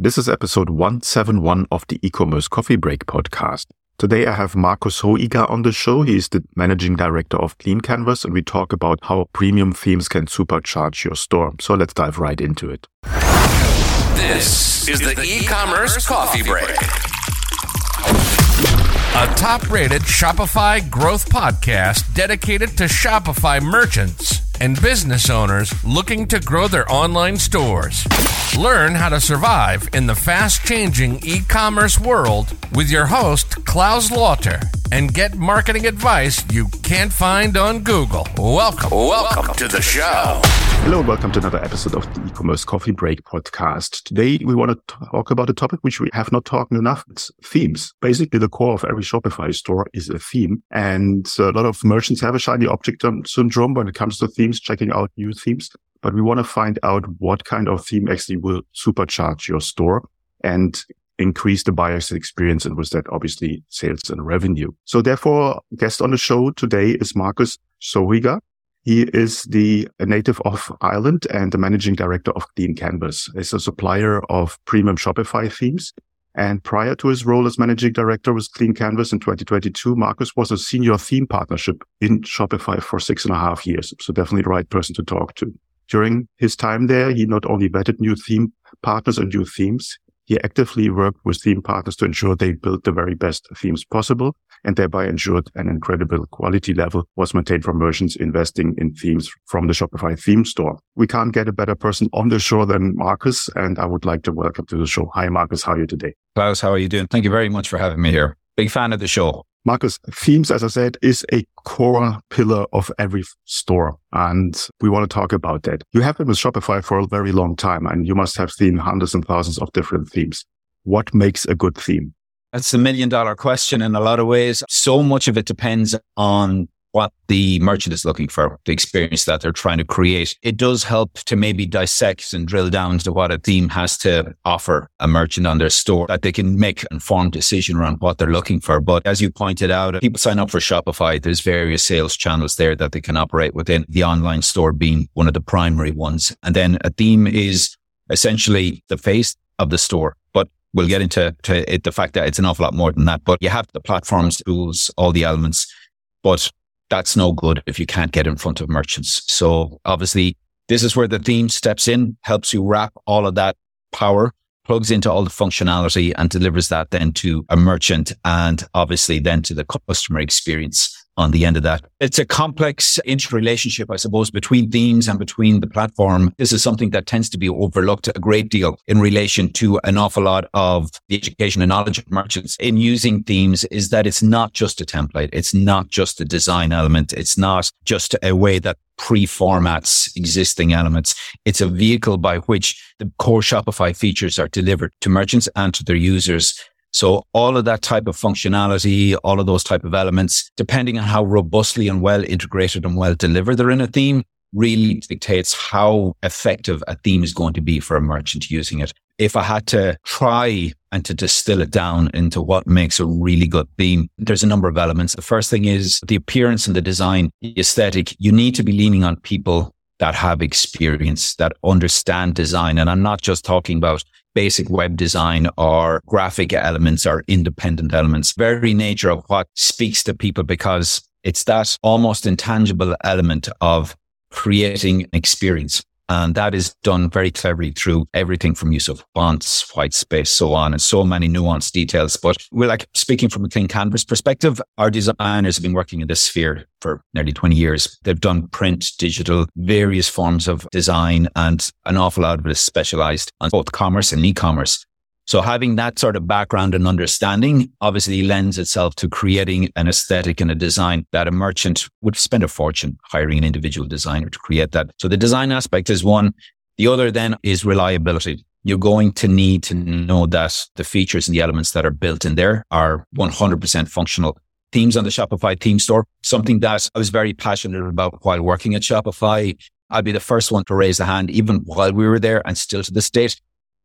This is episode 171 of the e-commerce coffee break podcast. Today I have Marcus Seoighe on the show. He is the managing director of Clean Canvas and we talk about how premium themes can supercharge your store. So let's dive right into it. This is the e-commerce coffee break. A top-rated Shopify growth podcast dedicated to Shopify merchants and business owners looking to grow their online stores. Learn how to survive in the fast changing e commerce world with your host, Claus Lauter, and get marketing advice you can't find on Google. Welcome, welcome to the show. Hello, and welcome to another episode of the e-commerce coffee break podcast. Today, we want to talk about a topic which we have not talked enough. It's themes. Basically, the core of every Shopify store is a theme. And a lot of merchants have a shiny object um, syndrome when it comes to themes, checking out new themes but we want to find out what kind of theme actually will supercharge your store and increase the buyer's experience. And with that, obviously sales and revenue. So therefore, guest on the show today is Marcus Seoighe. He is the native of Ireland and the managing director of Clean Canvas. He's a supplier of premium Shopify themes. And prior to his role as managing director with Clean Canvas in 2022, Marcus was a senior theme partnership in Shopify for six and a half years. So definitely the right person to talk to. During his time there, he not only vetted new theme partners and new themes, he actively worked with theme partners to ensure they built the very best themes possible and thereby ensured an incredible quality level was maintained for merchants investing in themes from the Shopify theme store. We can't get a better person on the show than Marcus, and I would like to welcome to the show. Hi, Marcus. How are you today? Claus, how are you doing? Thank you very much for having me here. Big fan of the show. Marcus, themes, as I said, is a core pillar of every store. And we want to talk about that. You have been with Shopify for a very long time and you must have seen hundreds and thousands of different themes. What makes a good theme? That's a million dollar question in a lot of ways. So much of it depends on what the merchant is looking for, the experience that they're trying to create. It does help to maybe dissect and drill down to what a theme has to offer a merchant on their store that they can make informed decision around what they're looking for. But as you pointed out, uh, people sign up for Shopify. There's various sales channels there that they can operate within the online store being one of the primary ones. And then a theme is essentially the face of the store. But we'll get into it, the fact that it's an awful lot more than that. But you have the platforms, tools, all the elements. But that's no good if you can't get in front of merchants. So obviously this is where the theme steps in, helps you wrap all of that power, plugs into all the functionality and delivers that then to a merchant and obviously then to the customer experience on the end of that. It's a complex interrelationship, I suppose, between themes and between the platform. This is something that tends to be overlooked a great deal in relation to an awful lot of the education and knowledge of merchants in using themes is that it's not just a template. It's not just a design element. It's not just a way that pre-formats existing elements. It's a vehicle by which the core Shopify features are delivered to merchants and to their users so all of that type of functionality, all of those type of elements, depending on how robustly and well integrated and well delivered they're in a theme, really dictates how effective a theme is going to be for a merchant using it. If I had to try and to distill it down into what makes a really good theme, there's a number of elements. The first thing is the appearance and the design, the aesthetic. You need to be leaning on people that have experience, that understand design. And I'm not just talking about basic web design or graphic elements or independent elements. Very nature of what speaks to people because it's that almost intangible element of creating an experience. And that is done very cleverly through everything from use of fonts, white space, so on, and so many nuanced details. But we're like speaking from a clean canvas perspective, our designers have been working in this sphere for nearly 20 years. They've done print, digital, various forms of design, and an awful lot of it is specialized on both commerce and e-commerce. So having that sort of background and understanding obviously lends itself to creating an aesthetic and a design that a merchant would spend a fortune hiring an individual designer to create that. So the design aspect is one. The other then is reliability. You're going to need to know that the features and the elements that are built in there are 100% functional. Themes on the Shopify theme store, something that I was very passionate about while working at Shopify. I'd be the first one to raise a hand, even while we were there and still to this date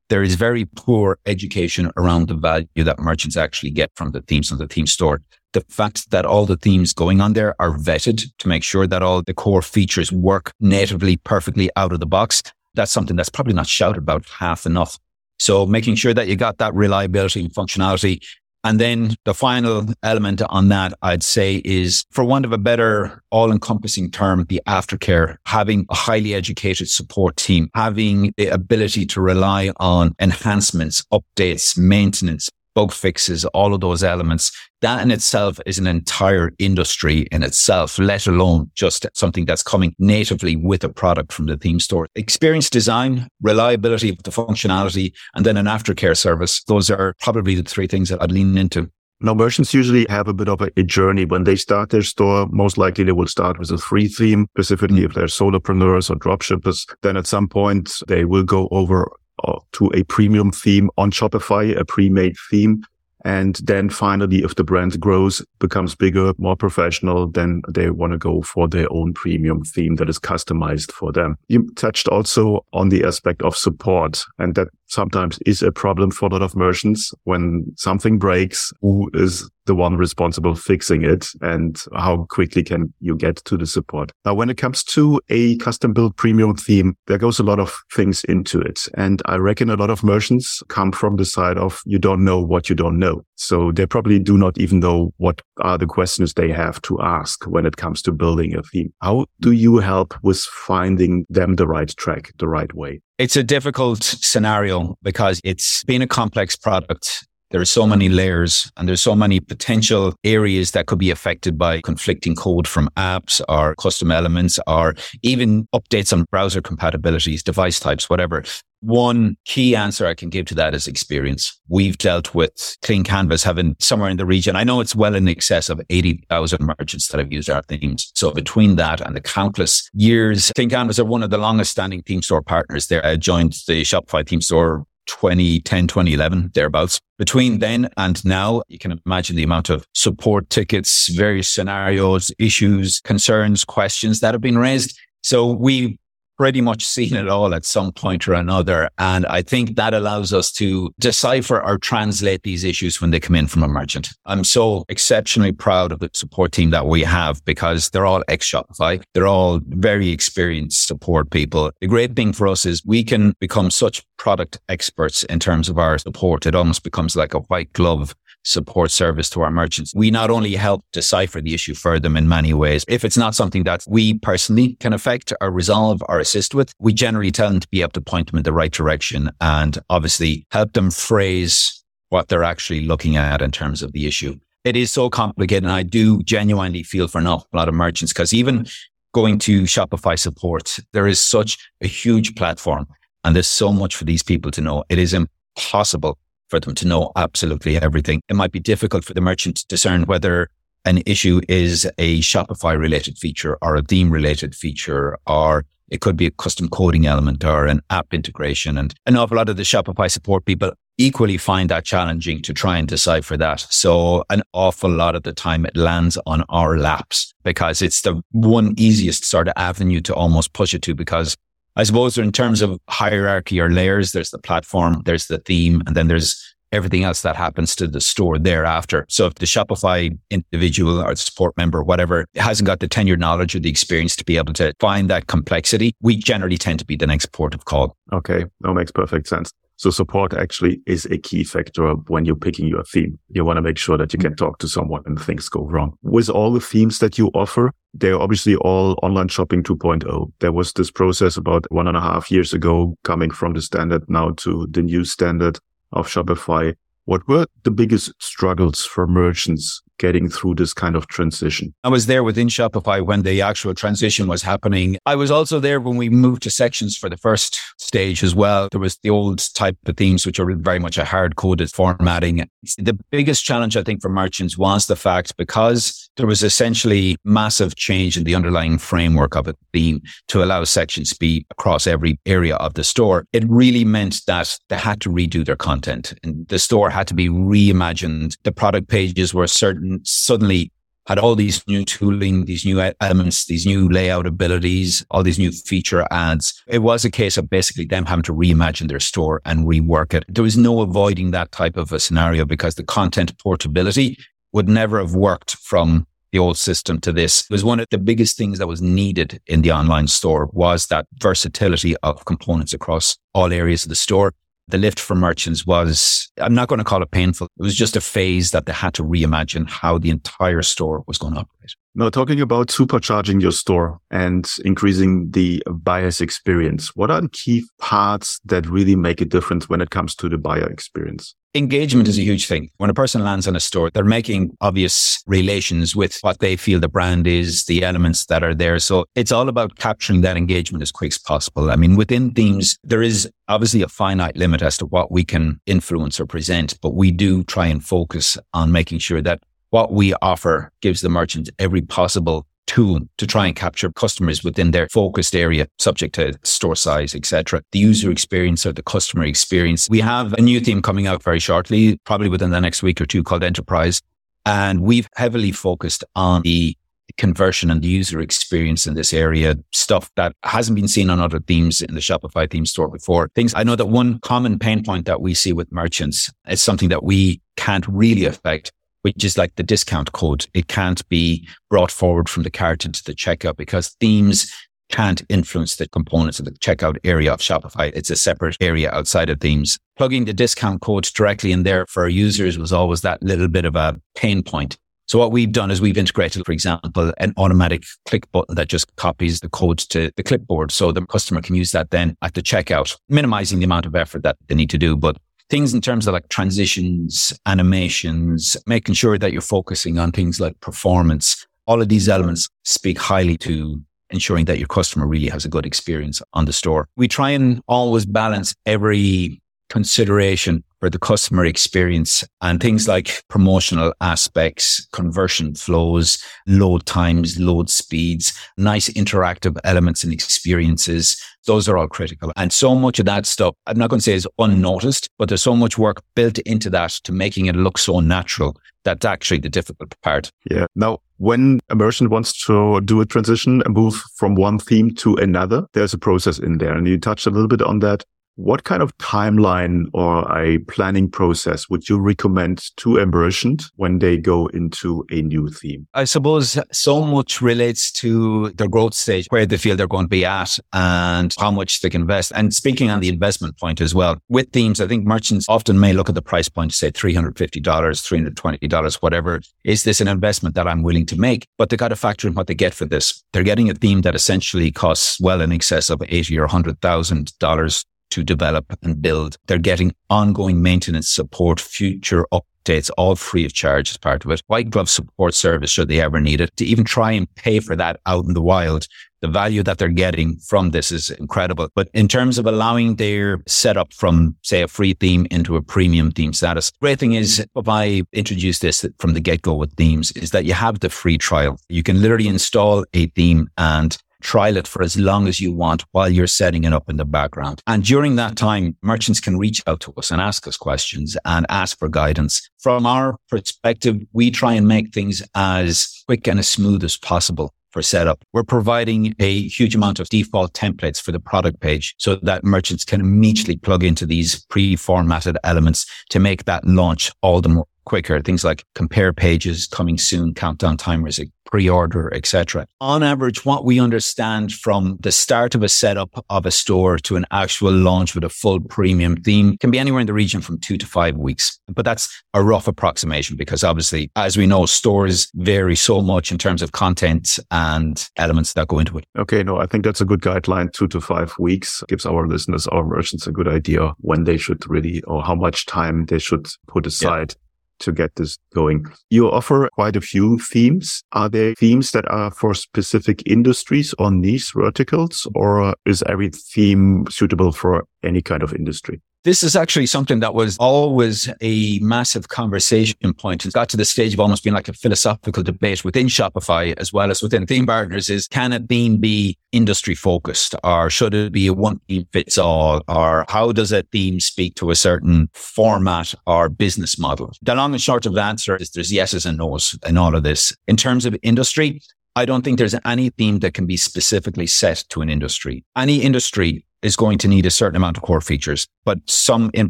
there is very poor education around the value that merchants actually get from the themes on the theme store. The fact that all the themes going on there are vetted to make sure that all the core features work natively, perfectly out of the box. That's something that's probably not shouted about half enough. So making sure that you got that reliability and functionality and then the final element on that, I'd say is for want of a better all encompassing term, the aftercare, having a highly educated support team, having the ability to rely on enhancements, updates, maintenance, bug fixes, all of those elements. That in itself is an entire industry in itself, let alone just something that's coming natively with a product from the theme store. Experience design, reliability of the functionality, and then an aftercare service. Those are probably the three things that I'd lean into. Now, merchants usually have a bit of a, a, journey when they start their store. Most likely they will start with a free theme, specifically mm. if they're solopreneurs or dropshippers. Then at some point they will go over uh, to a premium theme on Shopify, a pre-made theme. And then finally, if the brand grows, becomes bigger, more professional, then they want to go for their own premium theme that is customized for them. You touched also on the aspect of support and that sometimes is a problem for a lot of merchants when something breaks. Who is the one responsible fixing it and how quickly can you get to the support? Now, when it comes to a custom built premium theme, there goes a lot of things into it. And I reckon a lot of merchants come from the side of you don't know what you don't know. So they probably do not even know what are the questions they have to ask when it comes to building a theme. How do you help with finding them the right track, the right way? It's a difficult scenario because it's been a complex product. There are so many layers and there's so many potential areas that could be affected by conflicting code from apps or custom elements or even updates on browser compatibilities, device types, whatever. One key answer I can give to that is experience. We've dealt with Clean Canvas having somewhere in the region. I know it's well in excess of 80,000 merchants that have used our themes. So between that and the countless years, Clean Canvas are one of the longest standing theme store partners there. I uh, joined the Shopify theme store 2010, 2011, thereabouts. Between then and now, you can imagine the amount of support tickets, various scenarios, issues, concerns, questions that have been raised. So we pretty much seen it all at some point or another. And I think that allows us to decipher or translate these issues when they come in from a merchant. I'm so exceptionally proud of the support team that we have because they're all ex Shopify. They're all very experienced support people. The great thing for us is we can become such product experts in terms of our support. It almost becomes like a white glove support service to our merchants. We not only help decipher the issue for them in many ways. If it's not something that we personally can affect or resolve or assist with, we generally tell them to be able to point them in the right direction and obviously help them phrase what they're actually looking at in terms of the issue. It is so complicated. And I do genuinely feel for an awful lot of merchants because even going to Shopify support, there is such a huge platform and there's so much for these people to know. It is impossible for them to know absolutely everything. It might be difficult for the merchant to discern whether an issue is a Shopify related feature or a theme related feature, or it could be a custom coding element or an app integration. And an awful lot of the Shopify support people equally find that challenging to try and decipher that. So an awful lot of the time it lands on our laps because it's the one easiest sort of avenue to almost push it to because I suppose in terms of hierarchy or layers, there's the platform, there's the theme, and then there's everything else that happens to the store thereafter. So if the Shopify individual or support member, whatever, hasn't got the tenure knowledge or the experience to be able to find that complexity, we generally tend to be the next port of call. Okay. That makes perfect sense. So support actually is a key factor when you're picking your theme. You want to make sure that you can talk to someone when things go wrong. With all the themes that you offer, they're obviously all online shopping 2.0. There was this process about one and a half years ago coming from the standard now to the new standard of Shopify. What were the biggest struggles for merchants getting through this kind of transition? I was there within Shopify when the actual transition was happening. I was also there when we moved to sections for the first stage as well. There was the old type of themes, which are very much a hard coded formatting. The biggest challenge, I think, for merchants was the fact because there was essentially massive change in the underlying framework of it being to allow sections to be across every area of the store. It really meant that they had to redo their content and the store had to be reimagined. The product pages were certain suddenly had all these new tooling, these new elements, these new layout abilities, all these new feature ads. It was a case of basically them having to reimagine their store and rework it. There was no avoiding that type of a scenario because the content portability would never have worked from the old system to this. It was one of the biggest things that was needed in the online store was that versatility of components across all areas of the store the lift for merchants was, I'm not going to call it painful. It was just a phase that they had to reimagine how the entire store was going to operate. Now, talking about supercharging your store and increasing the buyer's experience, what are the key parts that really make a difference when it comes to the buyer experience? Engagement is a huge thing. When a person lands on a store, they're making obvious relations with what they feel the brand is, the elements that are there. So it's all about capturing that engagement as quick as possible. I mean, within themes, there is obviously a finite limit as to what we can influence or present, but we do try and focus on making sure that what we offer gives the merchant every possible tool to try and capture customers within their focused area, subject to store size, etc. The user experience or the customer experience. We have a new theme coming out very shortly, probably within the next week or two called Enterprise. And we've heavily focused on the conversion and the user experience in this area, stuff that hasn't been seen on other themes in the Shopify theme store before. Things I know that one common pain point that we see with merchants is something that we can't really affect which is like the discount code. It can't be brought forward from the cart into the checkout because themes can't influence the components of the checkout area of Shopify. It's a separate area outside of themes. Plugging the discount code directly in there for our users was always that little bit of a pain point. So what we've done is we've integrated, for example, an automatic click button that just copies the code to the clipboard. So the customer can use that then at the checkout, minimizing the amount of effort that they need to do. But things in terms of like transitions, animations, making sure that you're focusing on things like performance. All of these elements speak highly to ensuring that your customer really has a good experience on the store. We try and always balance every consideration for the customer experience and things like promotional aspects, conversion flows, load times, load speeds, nice interactive elements and experiences. Those are all critical. And so much of that stuff, I'm not going to say is unnoticed, but there's so much work built into that to making it look so natural. That's actually the difficult part. Yeah. Now, when a merchant wants to do a transition and move from one theme to another, there's a process in there. And you touched a little bit on that. What kind of timeline or a planning process would you recommend to a merchant when they go into a new theme? I suppose so much relates to their growth stage, where they feel they're going to be at and how much they can invest. And speaking on the investment point as well, with themes, I think merchants often may look at the price point say $350, $320, whatever. Is this an investment that I'm willing to make? But they got to factor in what they get for this. They're getting a theme that essentially costs well in excess of 80 or $100,000 to develop and build. They're getting ongoing maintenance support, future updates, all free of charge as part of it. White glove support service should they ever need it. To even try and pay for that out in the wild, the value that they're getting from this is incredible. But in terms of allowing their setup from, say, a free theme into a premium theme status, great thing is if I introduce this from the get go with themes is that you have the free trial. You can literally install a theme and trial it for as long as you want while you're setting it up in the background. And during that time, merchants can reach out to us and ask us questions and ask for guidance. From our perspective, we try and make things as quick and as smooth as possible for setup. We're providing a huge amount of default templates for the product page so that merchants can immediately plug into these pre-formatted elements to make that launch all the more quicker. Things like compare pages coming soon, countdown timers, pre-order, etc. On average, what we understand from the start of a setup of a store to an actual launch with a full premium theme can be anywhere in the region from two to five weeks. But that's a rough approximation because obviously, as we know, stores vary so much in terms of content and elements that go into it. Okay. No, I think that's a good guideline. Two to five weeks gives our listeners, our merchants a good idea when they should really or how much time they should put aside to get this going. You offer quite a few themes. Are there themes that are for specific industries or niche verticals, or is every theme suitable for any kind of industry? This is actually something that was always a massive conversation point. It got to the stage of almost being like a philosophical debate within Shopify as well as within theme partners is can a theme be industry focused or should it be a one theme fits all or how does a theme speak to a certain format or business model? The long and short of the answer is there's yeses and nos in all of this. In terms of industry, I don't think there's any theme that can be specifically set to an industry. Any industry is going to need a certain amount of core features, but some in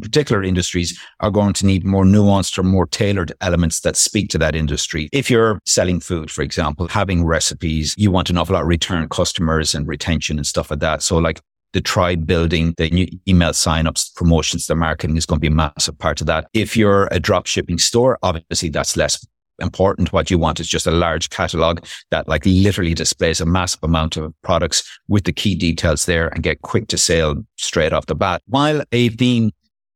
particular industries are going to need more nuanced or more tailored elements that speak to that industry. If you're selling food, for example, having recipes, you want an awful lot of return customers and retention and stuff like that. So like the tribe building, the new email signups, promotions, the marketing is going to be a massive part of that. If you're a drop shipping store, obviously that's less important. What you want is just a large catalog that like literally displays a massive amount of products with the key details there and get quick to sale straight off the bat. While a theme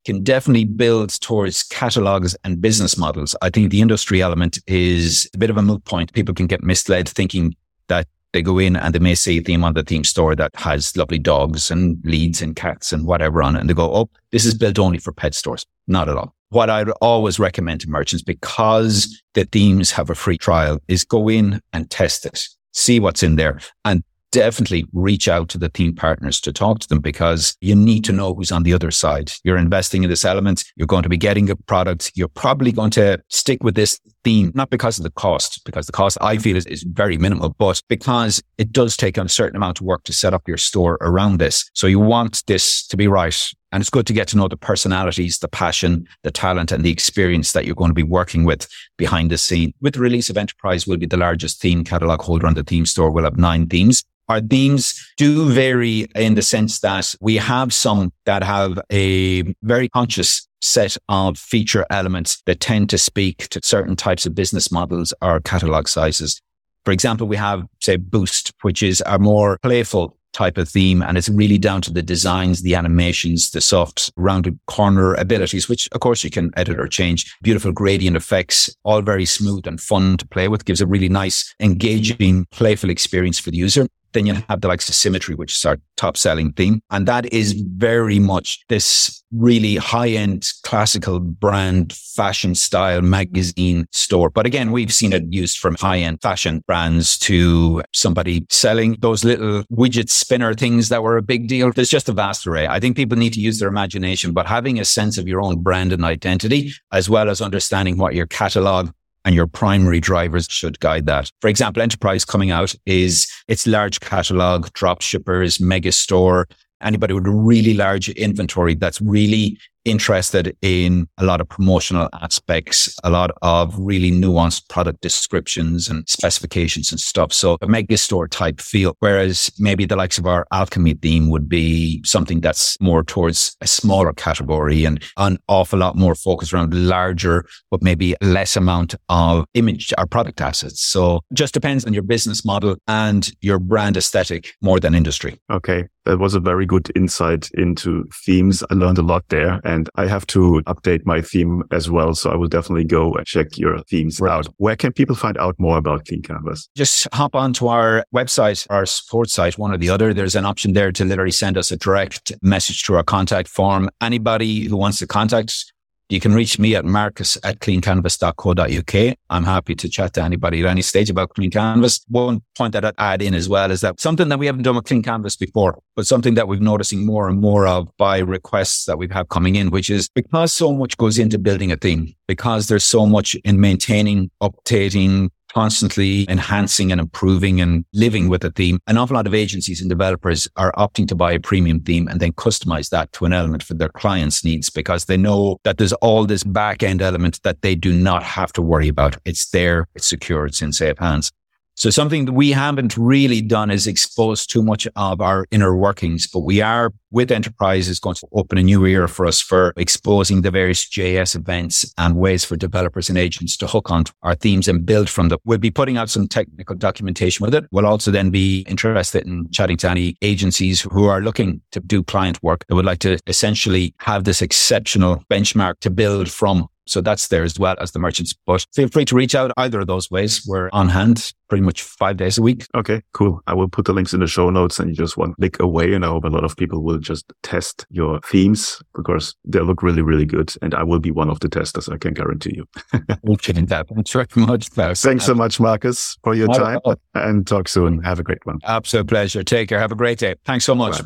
can definitely build towards catalogs and business models. I think the industry element is a bit of a moot point. People can get misled thinking that they go in and they may see a theme on the theme store that has lovely dogs and leads and cats and whatever on it. And they go, Oh, this is built only for pet stores. Not at all. What I'd always recommend to merchants because the themes have a free trial is go in and test it, see what's in there and definitely reach out to the theme partners to talk to them because you need to know who's on the other side. You're investing in this element. You're going to be getting a product. You're probably going to stick with this theme, not because of the cost, because the cost I feel is, is very minimal, but because it does take a certain amount of work to set up your store around this. So you want this to be right. And it's good to get to know the personalities, the passion, the talent and the experience that you're going to be working with behind the scene. With the release of Enterprise we'll be the largest theme catalog holder on the theme store. We'll have nine themes. Our themes do vary in the sense that we have some that have a very conscious set of feature elements that tend to speak to certain types of business models or catalog sizes. For example, we have, say, Boost, which is a more playful type of theme. And it's really down to the designs, the animations, the soft rounded corner abilities, which of course you can edit or change. Beautiful gradient effects, all very smooth and fun to play with, gives a really nice, engaging, playful experience for the user. Then you have the likes of Symmetry, which is our top selling theme. And that is very much this really high end classical brand fashion style magazine store. But again, we've seen it used from high end fashion brands to somebody selling those little fidget spinner things that were a big deal. There's just a vast array. I think people need to use their imagination, but having a sense of your own brand and identity, as well as understanding what your catalog and your primary drivers should guide that. For example, enterprise coming out is its large catalog, drop shippers, mega store, anybody with a really large inventory that's really interested in a lot of promotional aspects, a lot of really nuanced product descriptions and specifications and stuff. So a mega store type feel. Whereas maybe the likes of our alchemy theme would be something that's more towards a smaller category and an awful lot more focused around larger, but maybe less amount of image or product assets. So just depends on your business model and your brand aesthetic more than industry. Okay. That was a very good insight into themes. I learned a lot there and I have to update my theme as well. So I will definitely go and check your themes right. out. Where can people find out more about Clean Canvas? Just hop onto our website, our support site, one or the other. There's an option there to literally send us a direct message through our contact form. Anybody who wants to contact you can reach me at marcus at cleancanvas.co.uk. I'm happy to chat to anybody at any stage about Clean Canvas. One point that I'd add in as well is that something that we haven't done with Clean Canvas before, but something that we're noticing more and more of by requests that we've had coming in, which is because so much goes into building a theme, because there's so much in maintaining, updating, constantly enhancing and improving and living with a theme. An awful lot of agencies and developers are opting to buy a premium theme and then customize that to an element for their clients' needs because they know that there's all this back end element that they do not have to worry about. It's there, it's secure, it's in safe hands. So something that we haven't really done is expose too much of our inner workings, but we are with enterprises going to open a new era for us for exposing the various JS events and ways for developers and agents to hook onto our themes and build from them. We'll be putting out some technical documentation with it. We'll also then be interested in chatting to any agencies who are looking to do client work that would like to essentially have this exceptional benchmark to build from so that's there as well as the merchants. But feel free to reach out either of those ways. We're on hand pretty much five days a week. Okay, cool. I will put the links in the show notes and you just one click away. And I hope a lot of people will just test your themes because they look really, really good. And I will be one of the testers. I can guarantee you. okay, Thanks very much, Claus. Thanks so much, Marcus, for your time and talk soon. Have a great one. Absolute pleasure. Take care. Have a great day. Thanks so much.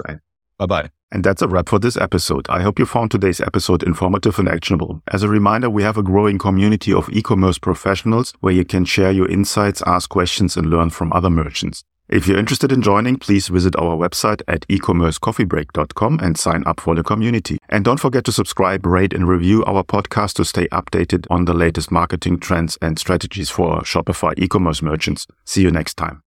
Bye bye. And that's a wrap for this episode. I hope you found today's episode informative and actionable. As a reminder, we have a growing community of e-commerce professionals where you can share your insights, ask questions, and learn from other merchants. If you're interested in joining, please visit our website at ecommercecoffeebreak.com and sign up for the community. And don't forget to subscribe, rate, and review our podcast to stay updated on the latest marketing trends and strategies for Shopify e-commerce merchants. See you next time.